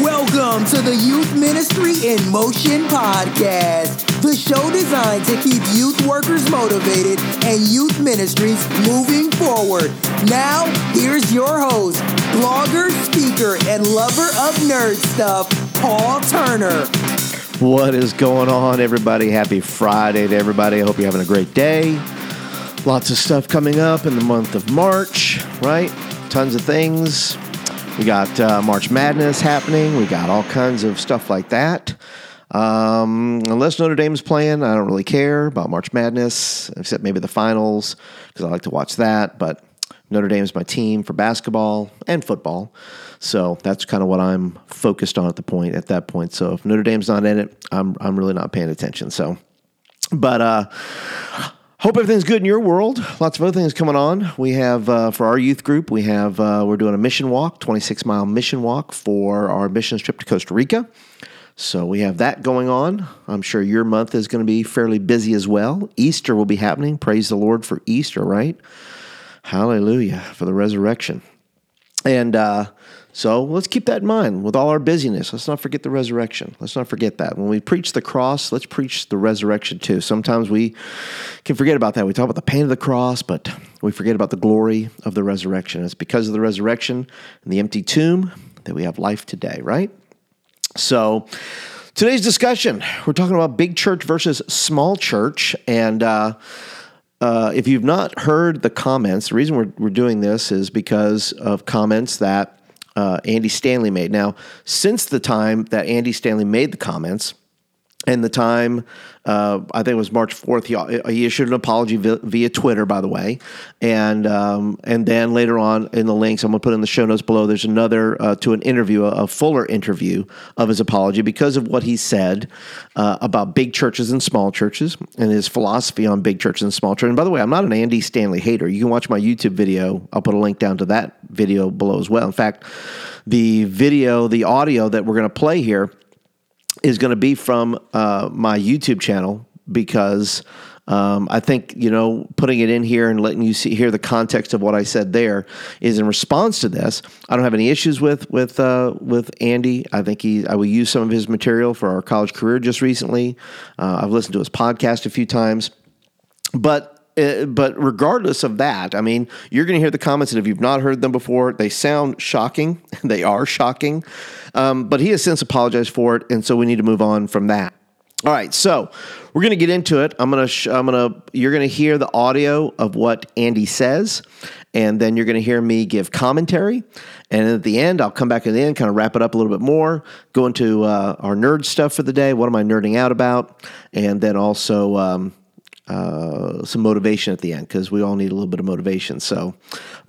Welcome to the Youth Ministry in Motion podcast, the show designed to keep youth workers motivated and youth ministries moving forward. Now, here's your host, blogger, speaker, and lover of nerd stuff, Paul Turner. What is going on, everybody? Happy Friday to everybody. I hope you're having a great day. Lots of stuff coming up in the month of March, right? Tons of things. We got uh, March Madness happening. We got all kinds of stuff like that. Um, unless Notre Dame's playing, I don't really care about March Madness, except maybe the finals, because I like to watch that. But Notre Dame's my team for basketball and football. So that's kind of what I'm focused on at the point at that point. So if Notre Dame's not in it, I'm I'm really not paying attention. So but uh Hope everything's good in your world. Lots of other things coming on. We have uh, for our youth group, we have uh, we're doing a mission walk, 26 mile mission walk for our missions trip to Costa Rica. So we have that going on. I'm sure your month is going to be fairly busy as well. Easter will be happening. Praise the Lord for Easter, right? Hallelujah for the resurrection. And uh, so let's keep that in mind with all our busyness. Let's not forget the resurrection. Let's not forget that. When we preach the cross, let's preach the resurrection too. Sometimes we can forget about that. We talk about the pain of the cross, but we forget about the glory of the resurrection. It's because of the resurrection and the empty tomb that we have life today, right? So, today's discussion, we're talking about big church versus small church. And, uh, uh, if you've not heard the comments, the reason we're, we're doing this is because of comments that uh, Andy Stanley made. Now, since the time that Andy Stanley made the comments, and the time, uh, I think it was March 4th, he, he issued an apology via, via, Twitter, by the way. And um, and then later on in the links, I'm going to put in the show notes below, there's another uh, to an interview, a, a, fuller interview of his apology because of what he said uh, about big churches and small churches and his philosophy on big churches and small churches. And by the way, I'm not an Andy Stanley hater. You can watch my YouTube video. I'll put a link down to that video below as well. In fact, the video, the audio that we're going to play here is going to be from uh, my YouTube channel because um, I think you know putting it in here and letting you see hear the context of what I said there is in response to this. I don't have any issues with with uh, with Andy. I think he I will use some of his material for our college career just recently. Uh, I've listened to his podcast a few times, but uh, but regardless of that, I mean, you're going to hear the comments, and if you've not heard them before, they sound shocking. they are shocking. Um, but he has since apologized for it, and so we need to move on from that. All right, so we're going to get into it. I'm going to, sh- I'm going to, you're going to hear the audio of what Andy says, and then you're going to hear me give commentary. And at the end, I'll come back at the end, kind of wrap it up a little bit more, go into uh, our nerd stuff for the day. What am I nerding out about? And then also, um, uh, some motivation at the end because we all need a little bit of motivation. So,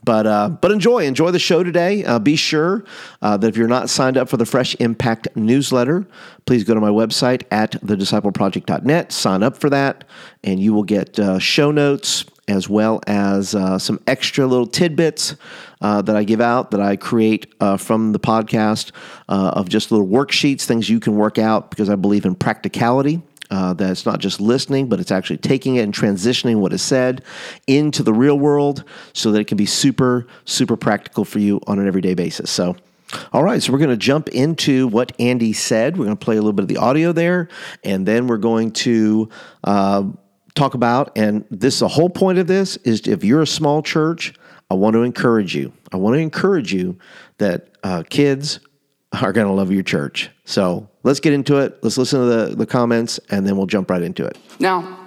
but uh, but enjoy enjoy the show today. Uh, be sure uh, that if you're not signed up for the Fresh Impact newsletter, please go to my website at thediscipleproject.net. Sign up for that, and you will get uh, show notes as well as some extra little tidbits that I give out that I create from the podcast of just little worksheets, things you can work out because I believe in practicality uh, that it's not just listening, but it's actually taking it and transitioning what is said into the real world so that it can be super, super practical for you on an everyday basis. So, all right, so we're going to jump into what Andy said. We're going to play a little bit of the audio there, and then we're going to uh, talk about, and this the whole point of this is if you're a small church, I want to encourage you. I want to encourage you that uh, kids are going to love your church. So let's get into it. Let's listen to the, the comments and then we'll jump right into it. Now,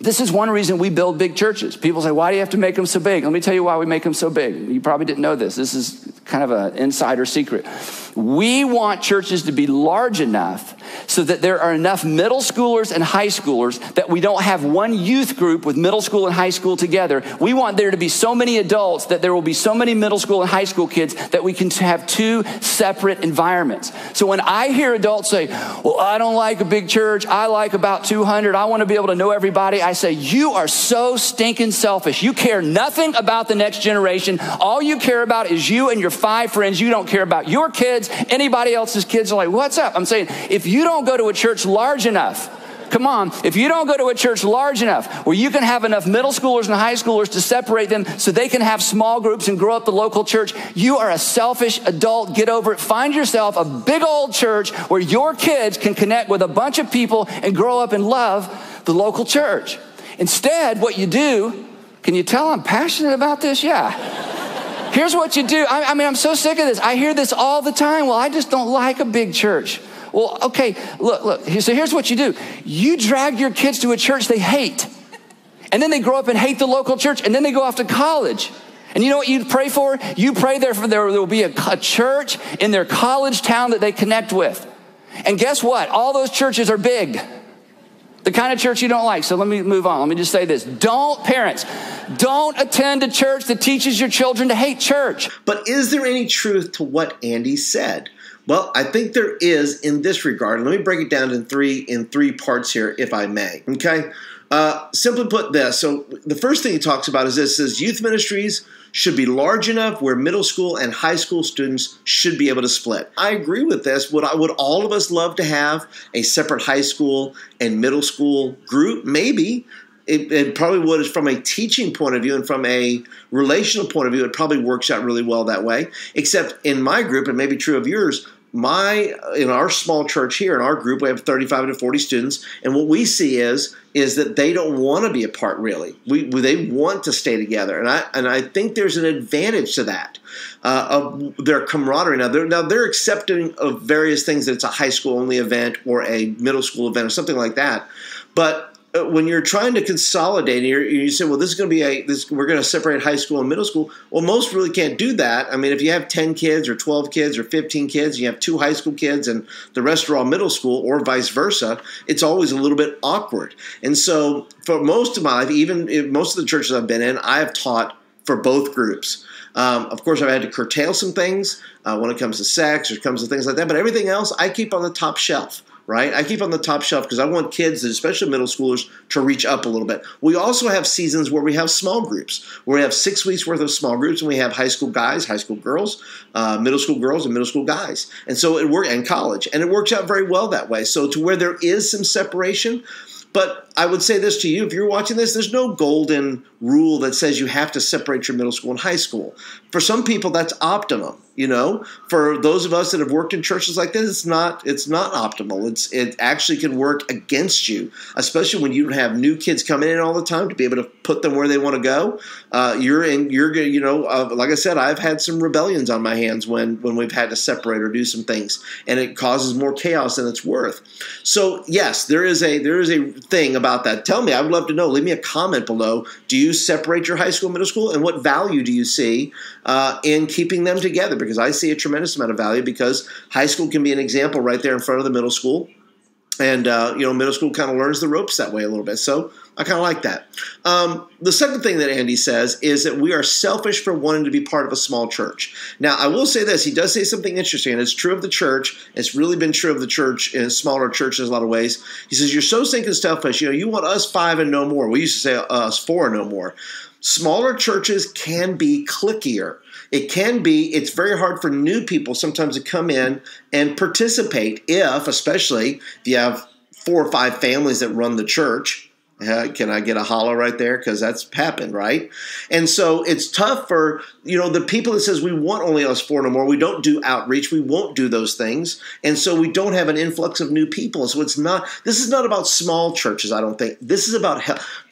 this is one reason we build big churches. People say, why do you have to make them so big? Let me tell you why we make them so big. You probably didn't know this. This is kind of an insider secret. We want churches to be large enough so that there are enough middle schoolers and high schoolers that we don't have one youth group with middle school and high school together. We want there to be so many adults that there will be so many middle school and high school kids that we can have two separate environments. So when I hear adults say, Well, I don't like a big church, I like about 200, I want to be able to know everybody, I say, You are so stinking selfish. You care nothing about the next generation. All you care about is you and your five friends. You don't care about your kids, anybody else's kids. Are like, What's up? I'm saying, if you don't go to a church large enough Come on, if you don't go to a church large enough where you can have enough middle schoolers and high schoolers to separate them so they can have small groups and grow up the local church, you are a selfish adult. Get over it. Find yourself a big old church where your kids can connect with a bunch of people and grow up and love the local church. Instead, what you do, can you tell I'm passionate about this? Yeah. Here's what you do. I, I, mean, I'm so sick of this. I hear this all the time. Well, I just don't like a big church. Well, okay, look, look. So here's what you do you drag your kids to a church they hate, and then they grow up and hate the local church, and then they go off to college. And you know what you pray for? You pray there for there will be a, a church in their college town that they connect with. And guess what? All those churches are big. The kind of church you don't like. So let me move on. Let me just say this. Don't, parents, don't attend a church that teaches your children to hate church. But is there any truth to what Andy said? Well, I think there is in this regard. Let me break it down in three in three parts here, if I may. Okay. Uh, simply put, this. So the first thing he talks about is this: says youth ministries should be large enough where middle school and high school students should be able to split. I agree with this. Would I, would all of us love to have a separate high school and middle school group? Maybe. It, it, probably would from a teaching point of view and from a relational point of view, it probably works out really well that way. Except in my group, and maybe true of yours, my in our small church here in our group we have 35 to 40 students and what we see is is that they don't want to be apart really. We, they want to stay together and i and i think there's an advantage to that uh, of their camaraderie. Now they're now they're accepting of various things that it's a high school only event or a middle school event or something like that but when you're trying to consolidate, and you say, "Well, this is going to be a this, we're going to separate high school and middle school." Well, most really can't do that. I mean, if you have ten kids or twelve kids or fifteen kids, you have two high school kids, and the rest are all middle school, or vice versa. It's always a little bit awkward. And so, for most of my life, even most of the churches I've been in, I have taught for both groups. Um, of course, I've had to curtail some things uh, when it comes to sex or comes to things like that, but everything else I keep on the top shelf right? I keep on the top shelf because I want kids, especially middle schoolers, to reach up a little bit. We also have seasons where we have small groups, where we have six weeks worth of small groups, and we have high school guys, high school girls, uh, middle school girls, and middle school guys. And so it works, and college, and it works out very well that way. So to where there is some separation, but I would say this to you if you're watching this, there's no golden rule that says you have to separate your middle school and high school. For some people, that's optimum. You know, for those of us that have worked in churches like this, it's not it's not optimal. It's it actually can work against you, especially when you have new kids coming in all the time to be able to put them where they want to go. Uh, you're in you're gonna you know uh, like I said, I've had some rebellions on my hands when when we've had to separate or do some things, and it causes more chaos than it's worth. So yes, there is a there is a thing about that. Tell me, I would love to know. Leave me a comment below. Do you separate your high school, middle school, and what value do you see uh, in keeping them together? Because I see a tremendous amount of value because high school can be an example right there in front of the middle school. And, uh, you know, middle school kind of learns the ropes that way a little bit. So I kind of like that. Um, the second thing that Andy says is that we are selfish for wanting to be part of a small church. Now, I will say this. He does say something interesting, and it's true of the church. It's really been true of the church in smaller churches in a lot of ways. He says, You're so thinking selfish. You know, you want us five and no more. We used to say us four and no more. Smaller churches can be clickier. It can be, it's very hard for new people sometimes to come in and participate if, especially if you have four or five families that run the church uh, can I get a hollow right there? Because that's happened, right? And so it's tough for you know the people that says we want only us four no more. We don't do outreach. We won't do those things, and so we don't have an influx of new people. So it's not. This is not about small churches. I don't think this is about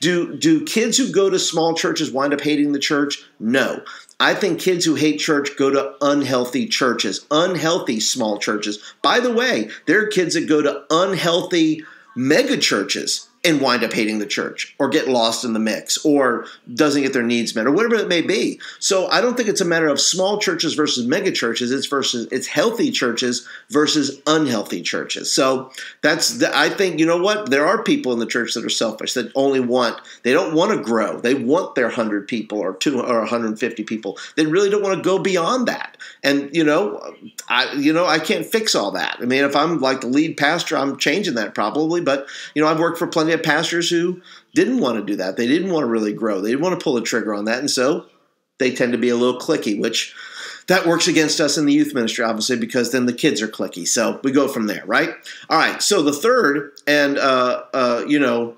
do do kids who go to small churches wind up hating the church? No. I think kids who hate church go to unhealthy churches, unhealthy small churches. By the way, there are kids that go to unhealthy mega churches and wind up hating the church or get lost in the mix or doesn't get their needs met or whatever it may be. So I don't think it's a matter of small churches versus mega churches. It's versus it's healthy churches versus unhealthy churches. So that's the, I think you know what there are people in the church that are selfish that only want they don't want to grow. They want their 100 people or 2 or 150 people. They really don't want to go beyond that. And you know, I you know, I can't fix all that. I mean, if I'm like the lead pastor, I'm changing that probably, but you know, I've worked for plenty pastors who didn't want to do that. They didn't want to really grow. They didn't want to pull the trigger on that. And so they tend to be a little clicky, which that works against us in the youth ministry, obviously, because then the kids are clicky. So we go from there, right? All right. So the third, and uh, uh, you know,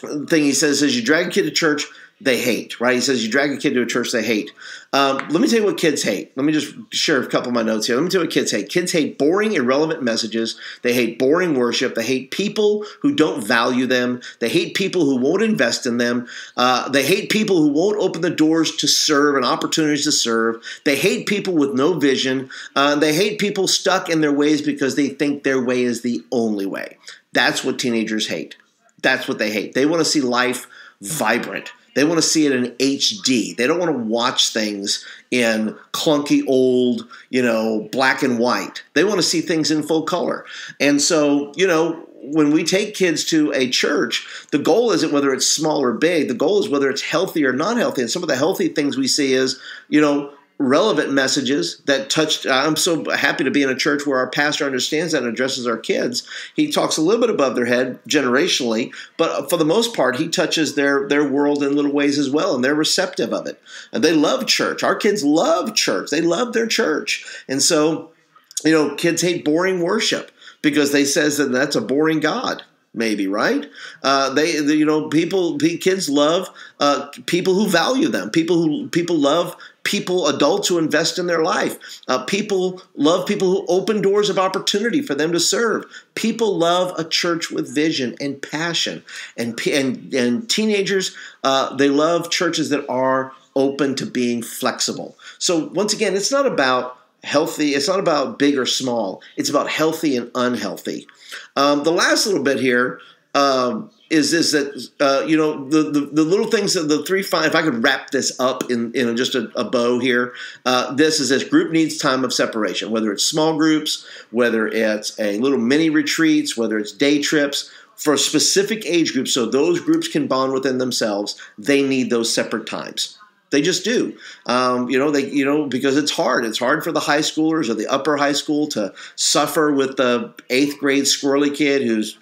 thing he says is you drag a kid to church they hate, right? He says you drag a kid to a church they hate. Um, let me tell you what kids hate. Let me just share a couple of my notes here. Let me tell you what kids hate. Kids hate boring, irrelevant messages. They hate boring worship. They hate people who don't value them. They hate people who won't invest in them. Uh, they hate people who won't open the doors to serve and opportunities to serve. They hate people with no vision. Uh, they hate people stuck in their ways because they think their way is the only way. That's what teenagers hate. That's what they hate. They want to see life vibrant. They want to see it in HD. They don't want to watch things in clunky old, you know, black and white. They want to see things in full color. And so, you know, when we take kids to a church, the goal isn't whether it's small or big. The goal is whether it's healthy or not healthy. And some of the healthy things we see is, you know, relevant messages that touched. I'm so happy to be in a church where our pastor understands that and addresses our kids. He talks a little bit above their head generationally, but for the most part, he touches their their world in little ways as well, and they're receptive of it. And they love church. Our kids love church. They love their church, and so you know, kids hate boring worship because they says that that's a boring God maybe right uh, they, you know people kids love uh, people who value them people who people love people, adults who invest in their life. Uh, people love people who open doors of opportunity for them to serve. People love a church with vision and passion. And, and, and teenagers, uh, they love churches that are open to being flexible. So, once again, it's not about healthy, it's not about big or small, it's about healthy and unhealthy. Um, the last little bit here. Um, is is that uh, you know the, the, the little things that the three five. If I could wrap this up in in just a, a bow here, uh, this is this group needs time of separation. Whether it's small groups, whether it's a little mini retreats, whether it's day trips for specific age groups, so those groups can bond within themselves. They need those separate times. They just do. Um, you know, they you know because it's hard. It's hard for the high schoolers or the upper high school to suffer with the eighth grade squirrely kid who's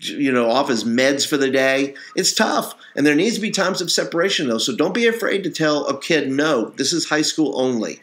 you know, off his meds for the day. It's tough. And there needs to be times of separation, though. So don't be afraid to tell a kid, no, this is high school only.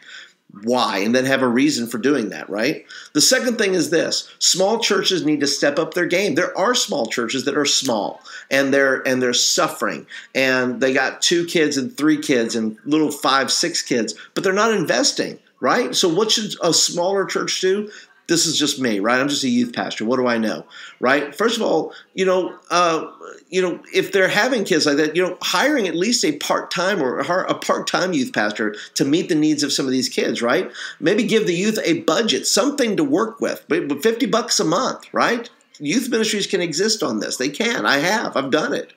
Why? And then have a reason for doing that, right? The second thing is this small churches need to step up their game. There are small churches that are small and they're and they're suffering and they got two kids and three kids and little five, six kids, but they're not investing right? So, what should a smaller church do? This is just me, right? I'm just a youth pastor. What do I know, right? First of all, you know, uh, you know, if they're having kids like that, you know, hiring at least a part time or a part time youth pastor to meet the needs of some of these kids, right? Maybe give the youth a budget, something to work with, but 50 bucks a month, right? Youth ministries can exist on this. They can. I have. I've done it.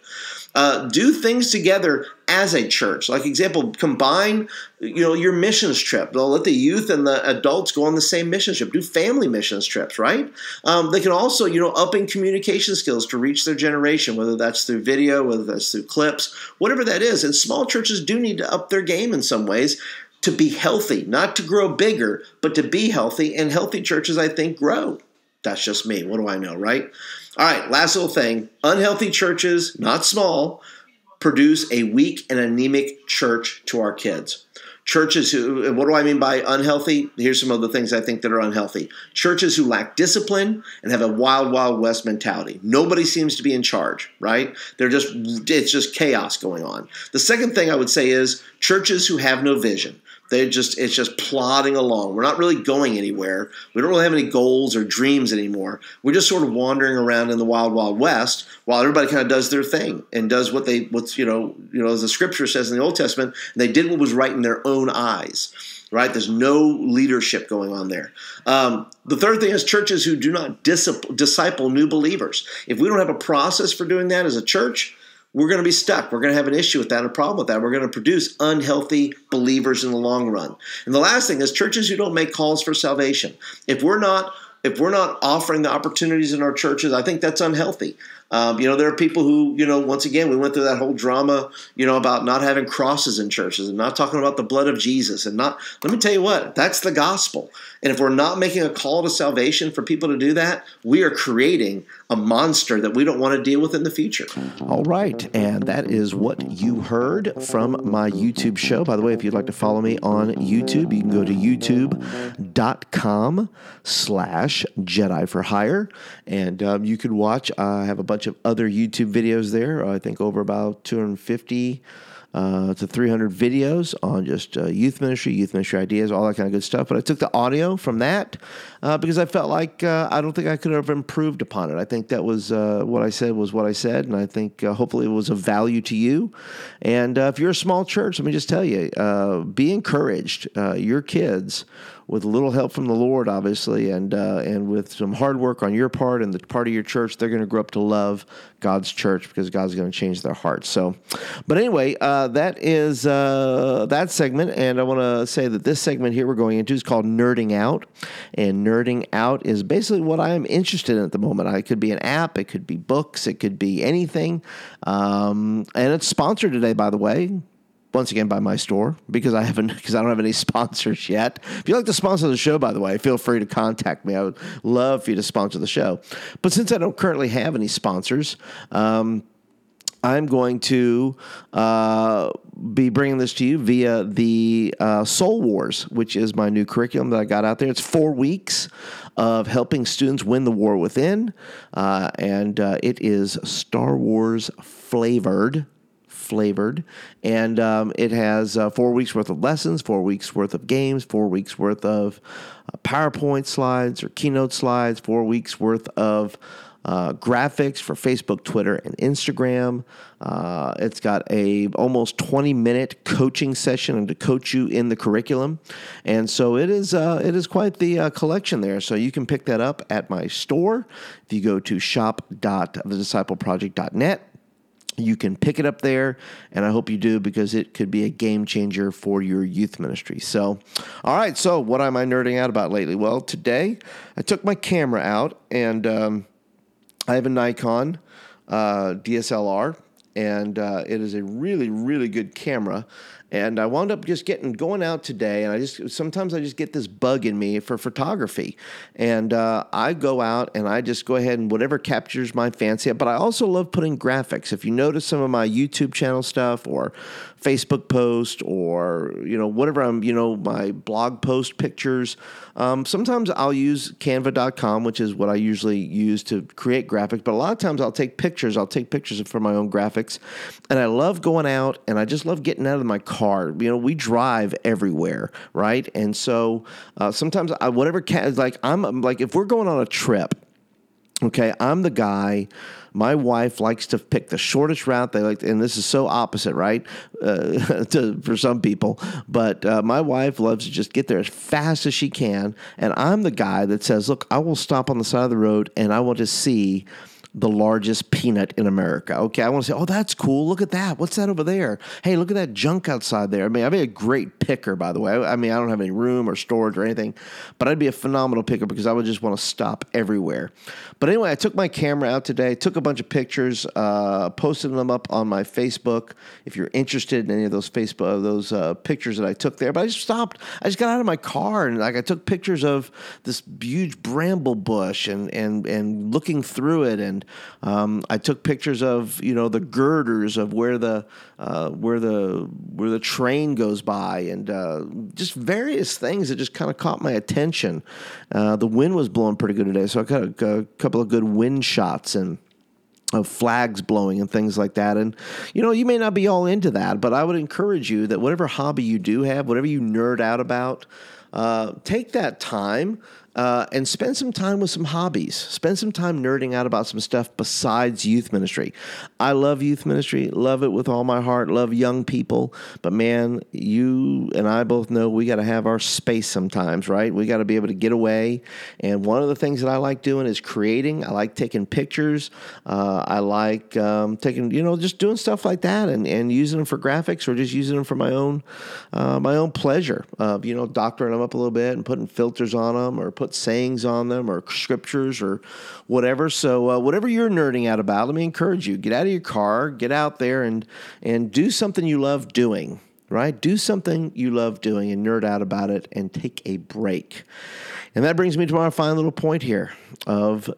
Uh, do things together as a church. Like example, combine you know your missions trip. They'll let the youth and the adults go on the same mission trip. Do family missions trips, right? Um, they can also you know up in communication skills to reach their generation, whether that's through video, whether that's through clips, whatever that is. And small churches do need to up their game in some ways to be healthy, not to grow bigger, but to be healthy. And healthy churches, I think, grow. That's just me. What do I know, right? All right, last little thing. Unhealthy churches, not small, produce a weak and anemic church to our kids. Churches who, what do I mean by unhealthy? Here's some of the things I think that are unhealthy. Churches who lack discipline and have a wild, wild west mentality. Nobody seems to be in charge, right? They're just, it's just chaos going on. The second thing I would say is churches who have no vision. They're just it's just plodding along. We're not really going anywhere. We don't really have any goals or dreams anymore. We're just sort of wandering around in the wild, wild west while everybody kind of does their thing and does what they what's you know you know as the scripture says in the Old Testament. They did what was right in their own eyes. Right? There's no leadership going on there. Um, the third thing is churches who do not disciple new believers. If we don't have a process for doing that as a church, we're going to be stuck. We're going to have an issue with that, a problem with that. We're going to produce unhealthy believers in the long run. And the last thing is churches who don't make calls for salvation. If we're not if we're not offering the opportunities in our churches, I think that's unhealthy. Um, you know, there are people who, you know, once again, we went through that whole drama, you know, about not having crosses in churches and not talking about the blood of Jesus and not, let me tell you what, that's the gospel. And if we're not making a call to salvation for people to do that, we are creating a monster that we don't want to deal with in the future. All right. And that is what you heard from my YouTube show. By the way, if you'd like to follow me on YouTube, you can go to youtube.com slash Jedi for Hire. And um, you could watch, I have a bunch of other YouTube videos there. I think over about 250 uh, to 300 videos on just uh, youth ministry, youth ministry ideas, all that kind of good stuff. But I took the audio from that uh, because I felt like uh, I don't think I could have improved upon it. I think that was uh, what I said was what I said, and I think uh, hopefully it was of value to you. And if you're a small church, let me just tell you, be encouraged. your kids with a little help from the Lord, obviously, and uh, and with some hard work on your part and the part of your church, they're going to grow up to love God's church because God's going to change their hearts. So, but anyway, uh, that is uh, that segment, and I want to say that this segment here we're going into is called nerding out, and nerding out is basically what I am interested in at the moment. It could be an app, it could be books, it could be anything, um, and it's sponsored today, by the way once again by my store because I haven't because I don't have any sponsors yet. If you'd like to sponsor the show, by the way, feel free to contact me. I would love for you to sponsor the show. But since I don't currently have any sponsors, um, I'm going to uh, be bringing this to you via the uh, Soul Wars, which is my new curriculum that I got out there. It's four weeks of helping students win the war within, uh, and uh, it is Star Wars flavored flavored, and um, it has uh, four weeks worth of lessons, four weeks worth of games, four weeks worth of uh, PowerPoint slides or keynote slides, four weeks worth of uh, graphics for Facebook, Twitter, and Instagram. Uh, it's got a almost 20 minute coaching session and to coach you in the curriculum, and so it is uh, it is quite the uh, collection there. So you can pick that up at my store if you go to shop.thediscipleproject.net you can pick it up there, and I hope you do because it could be a game changer for your youth ministry. So, all right, so what am I nerding out about lately? Well, today I took my camera out, and um, I have a Nikon uh, DSLR, and uh, it is a really, really good camera. And I wound up just getting going out today, and I just sometimes I just get this bug in me for photography, and uh, I go out and I just go ahead and whatever captures my fancy. But I also love putting graphics. If you notice some of my YouTube channel stuff or Facebook post or you know whatever I'm you know my blog post pictures. Um, sometimes I'll use Canva.com, which is what I usually use to create graphics. But a lot of times I'll take pictures. I'll take pictures for my own graphics, and I love going out and I just love getting out of my car. You know, we drive everywhere, right? And so uh, sometimes I, whatever ca- like I'm like if we're going on a trip, okay, I'm the guy my wife likes to pick the shortest route. They like, and this is so opposite, right, uh, to, for some people. But uh, my wife loves to just get there as fast as she can, and I'm the guy that says, "Look, I will stop on the side of the road, and I want to see." The largest peanut in America. Okay, I want to say, oh, that's cool. Look at that. What's that over there? Hey, look at that junk outside there. I mean, I'd be a great picker, by the way. I, mean, I don't have any room or storage or anything, but I'd be a phenomenal picker because I would just want to stop everywhere. But anyway, I took my camera out today, took a bunch of pictures, uh, posted them up on my Facebook. If you're interested in any of those Facebook those uh, pictures that I took there, but I just stopped. I just got out of my car and like I took pictures of this huge bramble bush and and and looking through it and um, I took pictures of you know the girders of where the uh, where the where the train goes by, and uh, just various things that just kind of caught my attention. Uh, the wind was blowing pretty good today, so I got a, a couple of good wind shots and of flags blowing and things like that. And, you know, you may not be all into that, but I would encourage you that whatever hobby you do have, whatever you nerd out about, uh, take that time uh, and spend some time with some hobbies. Spend some time nerding out about some stuff besides youth ministry. I love youth ministry, love it with all my heart, love young people. But man, you and I both know we got to have our space sometimes, right? We got to be able to get away. And one of the things that I like doing is creating. I like taking pictures. Uh, I like um, taking, you know, just doing stuff like that and, and using them for graphics or just using them for my own uh, my own pleasure. Of, you know, doctoring them up a little bit and putting filters on them or put sayings on them or scriptures or whatever. So uh, whatever you're nerding out about, let me encourage you: get out of your car, get out there, and and do something you love doing. Right? Do something you love doing and nerd out about it, and take a break. And that brings me to our final little point here of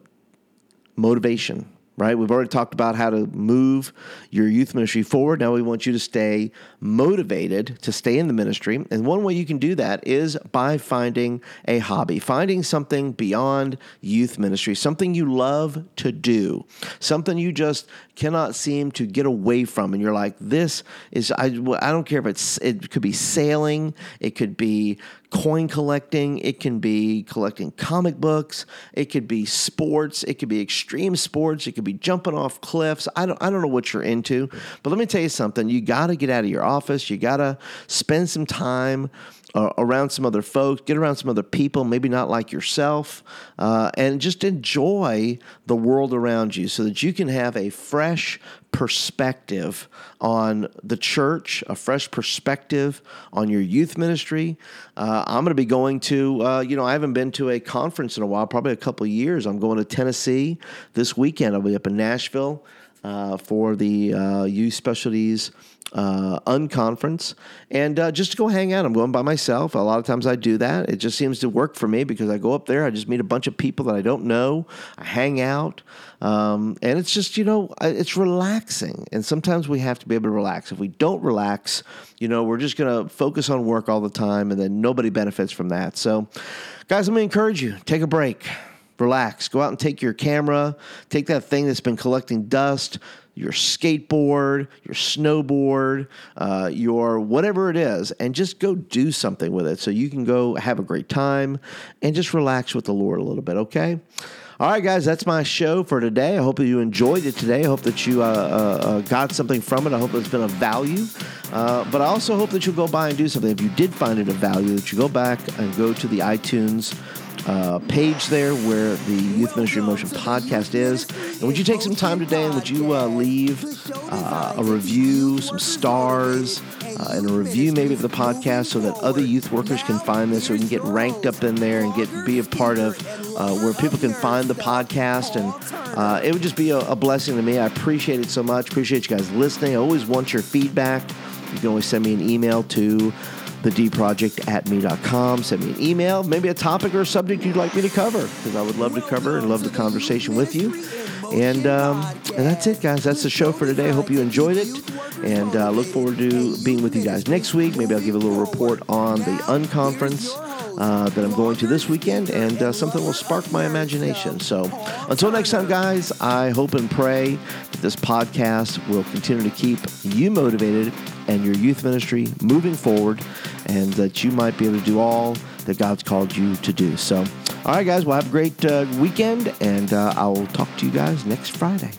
motivation right? We've already talked about how to move your youth ministry forward. Now we want you to stay motivated to stay in the ministry. And one way you can do that is by finding a hobby, finding something beyond youth ministry, something you love to do, something you just cannot seem to get away from. And you're like, this is, I, I don't care if it's, it could be sailing, it could be coin collecting, it can be collecting comic books, it could be sports, it could be extreme sports, it could be jumping off cliffs. I don't I don't know what you're into, but let me tell you something. You got to get out of your office. You got to spend some time uh, around some other folks, get around some other people, maybe not like yourself, uh, and just enjoy the world around you so that you can have a fresh perspective on the church, a fresh perspective on your youth ministry. Uh, I'm going to be going to, uh, you know, I haven't been to a conference in a while, probably a couple of years. I'm going to Tennessee this weekend. I'll be up in Nashville uh, for the uh, youth specialties uh, unconference and uh, just to go hang out. I'm going by myself. A lot of times I do that. It just seems to work for me because I go up there, I just meet a bunch of people that I don't know, I hang out, um, and it's just, you know, it's relaxing. And sometimes we have to be able to relax. If we don't relax, you know, we're just going to focus on work all the time and then nobody benefits from that. So, guys, let me encourage you take a break relax. Go out and take your camera, take that thing that's been collecting dust, your skateboard, your snowboard, uh, your whatever it is, and just go do something with it so you can go have a great time and just relax with the Lord a little bit, okay? All right, guys, that's my show for today. I hope that you enjoyed it today. I hope that you uh, uh, uh got something from it. I hope it's been of value. Uh, but I also hope that you'll go by and do something. If you did find it of value, that you go back and go to the iTunes uh, page there where the Youth Ministry Motion podcast is. And would you take some time today and would you uh, leave uh, a review, some stars, uh, and a review maybe of the podcast so that other youth workers can find this so we can get ranked up in there and get be a part of uh, where people can find the podcast. And uh, it would just be a, a blessing to me. I appreciate it so much. Appreciate you guys listening. I always want your feedback. You can always send me an email to the D Project at me.com. Send me an email, maybe a topic or a subject you'd like me to cover, because I would love to cover and love the conversation with you. And um, and that's it, guys. That's the show for today. I hope you enjoyed it, and uh, look forward to being with you guys next week. Maybe I'll give a little report on the unconference. Uh, that I'm going to this weekend, and uh, something will spark my imagination. So, until next time, guys, I hope and pray that this podcast will continue to keep you motivated and your youth ministry moving forward and that you might be able to do all that God's called you to do. So, all right, guys, well, have a great uh, weekend, and uh, I will talk to you guys next Friday.